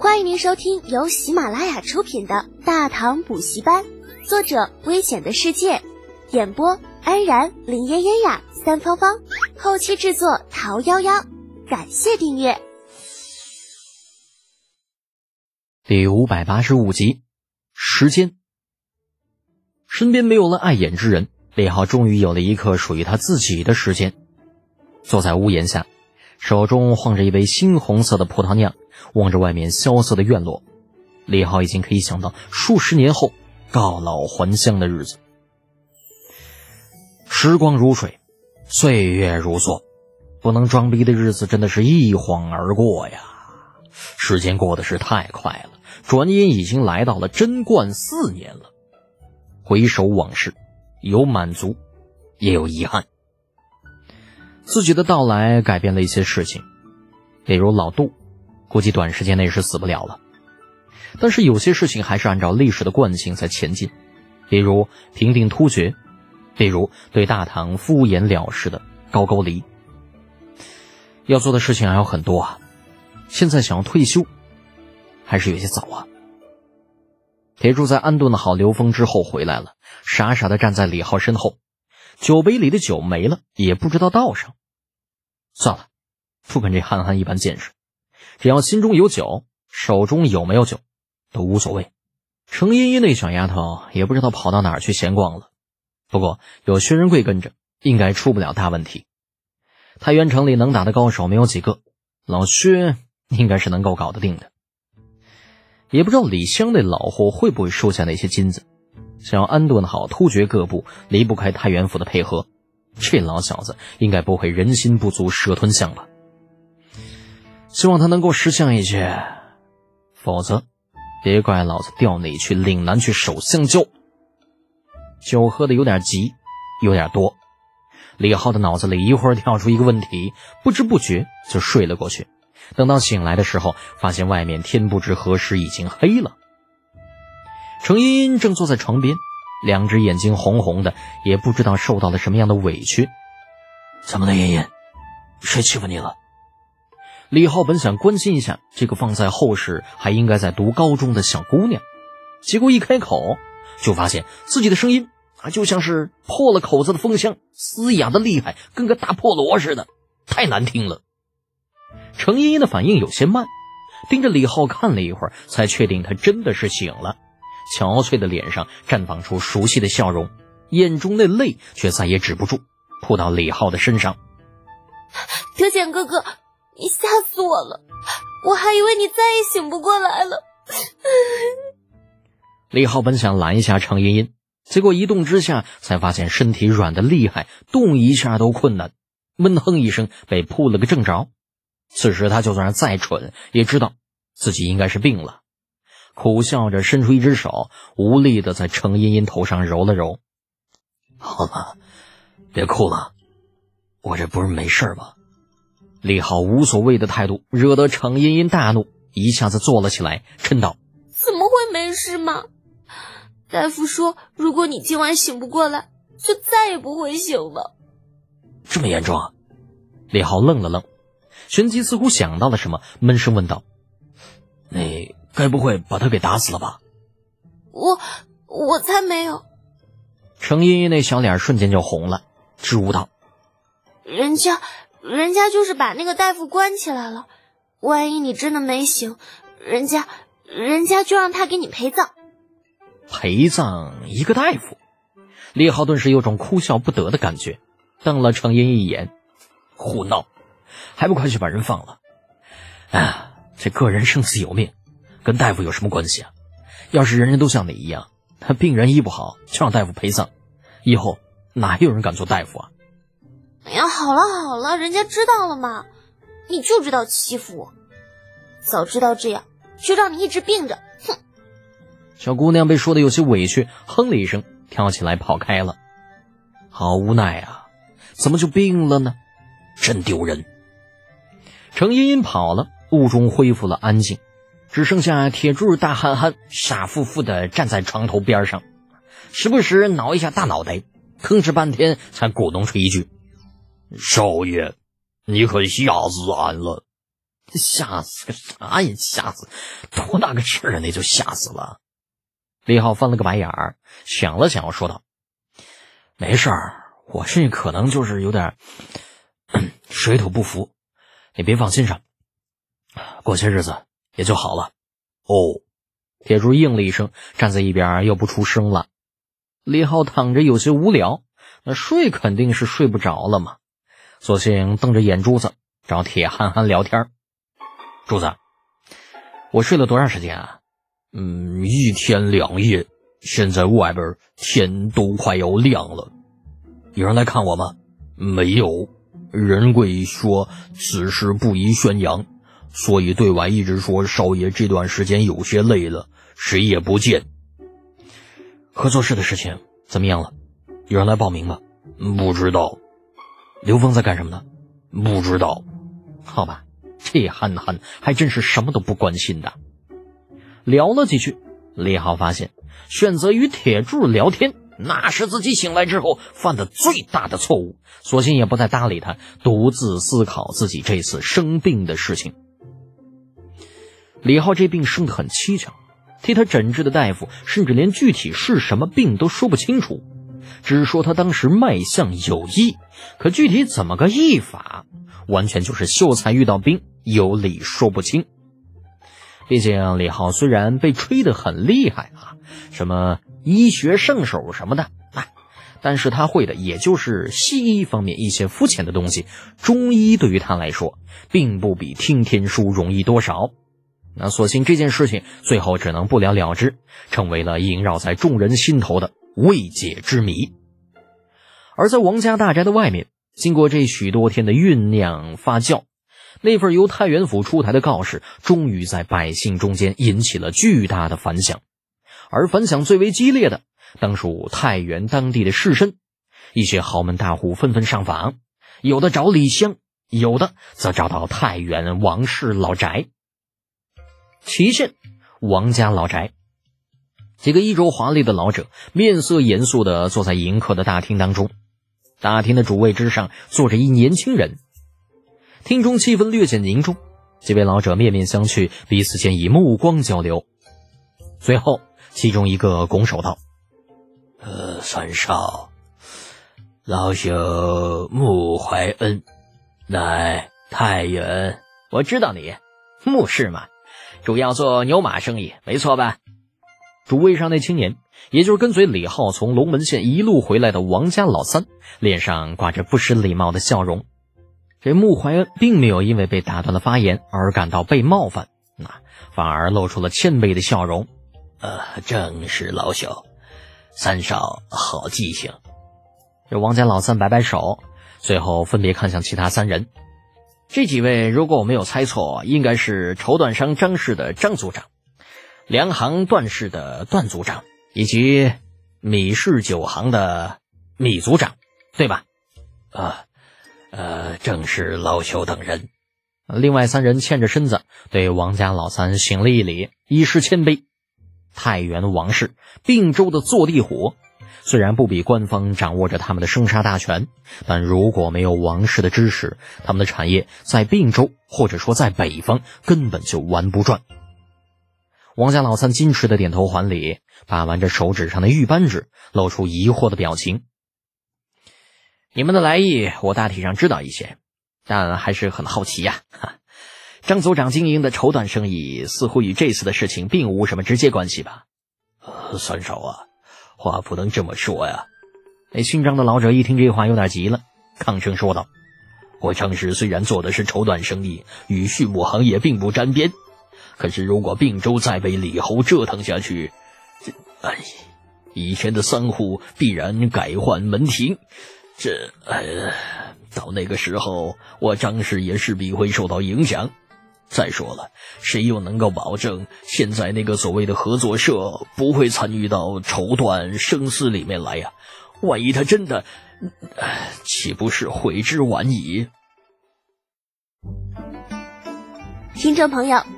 欢迎您收听由喜马拉雅出品的《大唐补习班》，作者：危险的世界，演播：安然、林嫣嫣呀、三芳芳，后期制作：桃夭夭。感谢订阅。第五百八十五集，时间。身边没有了碍眼之人，李浩终于有了一刻属于他自己的时间。坐在屋檐下，手中晃着一杯猩红色的葡萄酿，望着外面萧瑟的院落，李浩已经可以想到数十年后告老还乡的日子。时光如水，岁月如梭，不能装逼的日子真的是一晃而过呀！时间过得是太快了，转眼已经来到了贞观四年了。回首往事，有满足，也有遗憾。自己的到来改变了一些事情，比如老杜，估计短时间内是死不了了。但是有些事情还是按照历史的惯性在前进，比如平定突厥，比如对大唐敷衍了事的高句丽。要做的事情还有很多啊，现在想要退休，还是有些早啊。铁柱在安顿好刘峰之后回来了，傻傻的站在李浩身后。酒杯里的酒没了，也不知道倒上。算了，不跟这憨憨一般见识，只要心中有酒，手中有没有酒，都无所谓。程茵茵那小丫头也不知道跑到哪儿去闲逛了。不过有薛仁贵跟着，应该出不了大问题。太原城里能打的高手没有几个，老薛应该是能够搞得定的。也不知道李湘那老货会不会收下那些金子。想要安顿好突厥各部，离不开太原府的配合。这老小子应该不会人心不足蛇吞象吧？希望他能够识相一些，否则别怪老子调你去岭南去守香蕉。酒喝的有点急，有点多。李浩的脑子里一会儿跳出一个问题，不知不觉就睡了过去。等到醒来的时候，发现外面天不知何时已经黑了。程茵茵正坐在床边，两只眼睛红红的，也不知道受到了什么样的委屈。怎么了，茵茵？谁欺负你了？李浩本想关心一下这个放在后世还应该在读高中的小姑娘，结果一开口，就发现自己的声音啊，就像是破了口子的风箱，嘶哑的厉害，跟个大破锣似的，太难听了。程茵茵的反应有些慢，盯着李浩看了一会儿，才确定他真的是醒了。憔悴的脸上绽放出熟悉的笑容，眼中的泪却再也止不住，扑到李浩的身上。德简哥哥，你吓死我了，我还以为你再也醒不过来了。李浩本想拦一下程茵茵，结果一动之下，才发现身体软的厉害，动一下都困难，闷哼一声，被扑了个正着。此时他就算是再蠢，也知道自己应该是病了。苦笑着，伸出一只手，无力的在程茵茵头上揉了揉。好了，别哭了，我这不是没事吗？李浩无所谓的态度惹得程茵茵大怒，一下子坐了起来，嗔道：“怎么会没事嘛？大夫说，如果你今晚醒不过来，就再也不会醒了。这么严重？”啊？李浩愣了愣，旋即似乎想到了什么，闷声问道：“你？”该不会把他给打死了吧？我我才没有。程茵茵那小脸瞬间就红了，支吾道：“人家，人家就是把那个大夫关起来了。万一你真的没醒，人家，人家就让他给你陪葬。陪葬一个大夫？李浩顿时有种哭笑不得的感觉，瞪了程英一眼：“胡闹！还不快去把人放了！哎，这个人生死有命。”跟大夫有什么关系啊？要是人人都像你一样，他病人医不好就让大夫陪葬，以后哪有人敢做大夫啊？哎呀，好了好了，人家知道了嘛，你就知道欺负我。早知道这样，就让你一直病着。哼！小姑娘被说的有些委屈，哼了一声，跳起来跑开了。好无奈啊，怎么就病了呢？真丢人！程茵茵跑了，屋中恢复了安静。只剩下铁柱大憨憨傻乎乎的站在床头边上，时不时挠一下大脑袋，吭哧半天才咕哝出一句：“少爷，你可吓死俺了！”吓死个啥呀？吓死！多大个事儿啊？那就吓死了。李浩翻了个白眼儿，想了想，说道：“没事儿，我这可能就是有点水土不服，你别放心上，过些日子也就好了。”哦，铁柱应了一声，站在一边又不出声了。李浩躺着有些无聊，那睡肯定是睡不着了嘛，索性瞪着眼珠子找铁憨憨聊天。柱子，我睡了多长时间啊？嗯，一天两夜。现在外边天都快要亮了，有人来看我吗？没有。仁贵说此事不宜宣扬，所以对外一直说少爷这段时间有些累了，谁也不见。合作社的事情怎么样了？有人来报名吗？不知道。刘峰在干什么呢？不知道。好吧。这憨憨还真是什么都不关心的。聊了几句，李浩发现选择与铁柱聊天，那是自己醒来之后犯的最大的错误，索性也不再搭理他，独自思考自己这次生病的事情。李浩这病生得很蹊跷，替他诊治的大夫甚至连具体是什么病都说不清楚，只说他当时脉象有异，可具体怎么个异法？完全就是秀才遇到兵，有理说不清。毕竟李浩虽然被吹得很厉害啊，什么医学圣手什么的啊，但是他会的也就是西医方面一些肤浅的东西。中医对于他来说，并不比听天书容易多少。那所幸这件事情最后只能不了了之，成为了萦绕在众人心头的未解之谜。而在王家大宅的外面。经过这许多天的酝酿发酵，那份由太原府出台的告示，终于在百姓中间引起了巨大的反响。而反响最为激烈的，当属太原当地的士绅，一些豪门大户纷纷上访，有的找李湘，有的则找到太原王氏老宅。祁县王家老宅，几个衣着华丽的老者，面色严肃地坐在迎客的大厅当中。大厅的主位之上坐着一年轻人，厅中气氛略显凝重，几位老者面面相觑，彼此间以目光交流。随后，其中一个拱手道：“呃，三少，老朽穆怀恩，乃太原。我知道你，穆氏嘛，主要做牛马生意，没错吧？”主位上那青年。也就是跟随李浩从龙门县一路回来的王家老三，脸上挂着不失礼貌的笑容。这穆怀恩并没有因为被打断了发言而感到被冒犯，那反而露出了谦卑的笑容。呃，正是老朽，三少好记性。这王家老三摆摆手，随后分别看向其他三人。这几位，如果我没有猜错，应该是绸缎商张氏的张族长，粮行段氏的段族长。以及米氏酒行的米组长，对吧？啊，呃，正是老朽等人。另外三人欠着身子，对王家老三行了一礼，以示谦卑。太原王氏，并州的坐地虎，虽然不比官方掌握着他们的生杀大权，但如果没有王氏的支持，他们的产业在并州或者说在北方根本就玩不转。王家老三矜持的点头还礼，把玩着手指上的玉扳指，露出疑惑的表情。你们的来意我大体上知道一些，但还是很好奇呀。张组长经营的绸缎生意似乎与这次的事情并无什么直接关系吧？三少啊，话不能这么说呀。那姓张的老者一听这话，有点急了，抗声说道：“我张氏虽然做的是绸缎生意，与畜牧行业并不沾边。”可是，如果并州再被李侯折腾下去，这哎，以前的三户必然改换门庭，这呃，到那个时候，我张氏也势必会受到影响。再说了，谁又能够保证现在那个所谓的合作社不会参与到绸缎生丝里面来呀？万一他真的，岂不是悔之晚矣？听众朋友。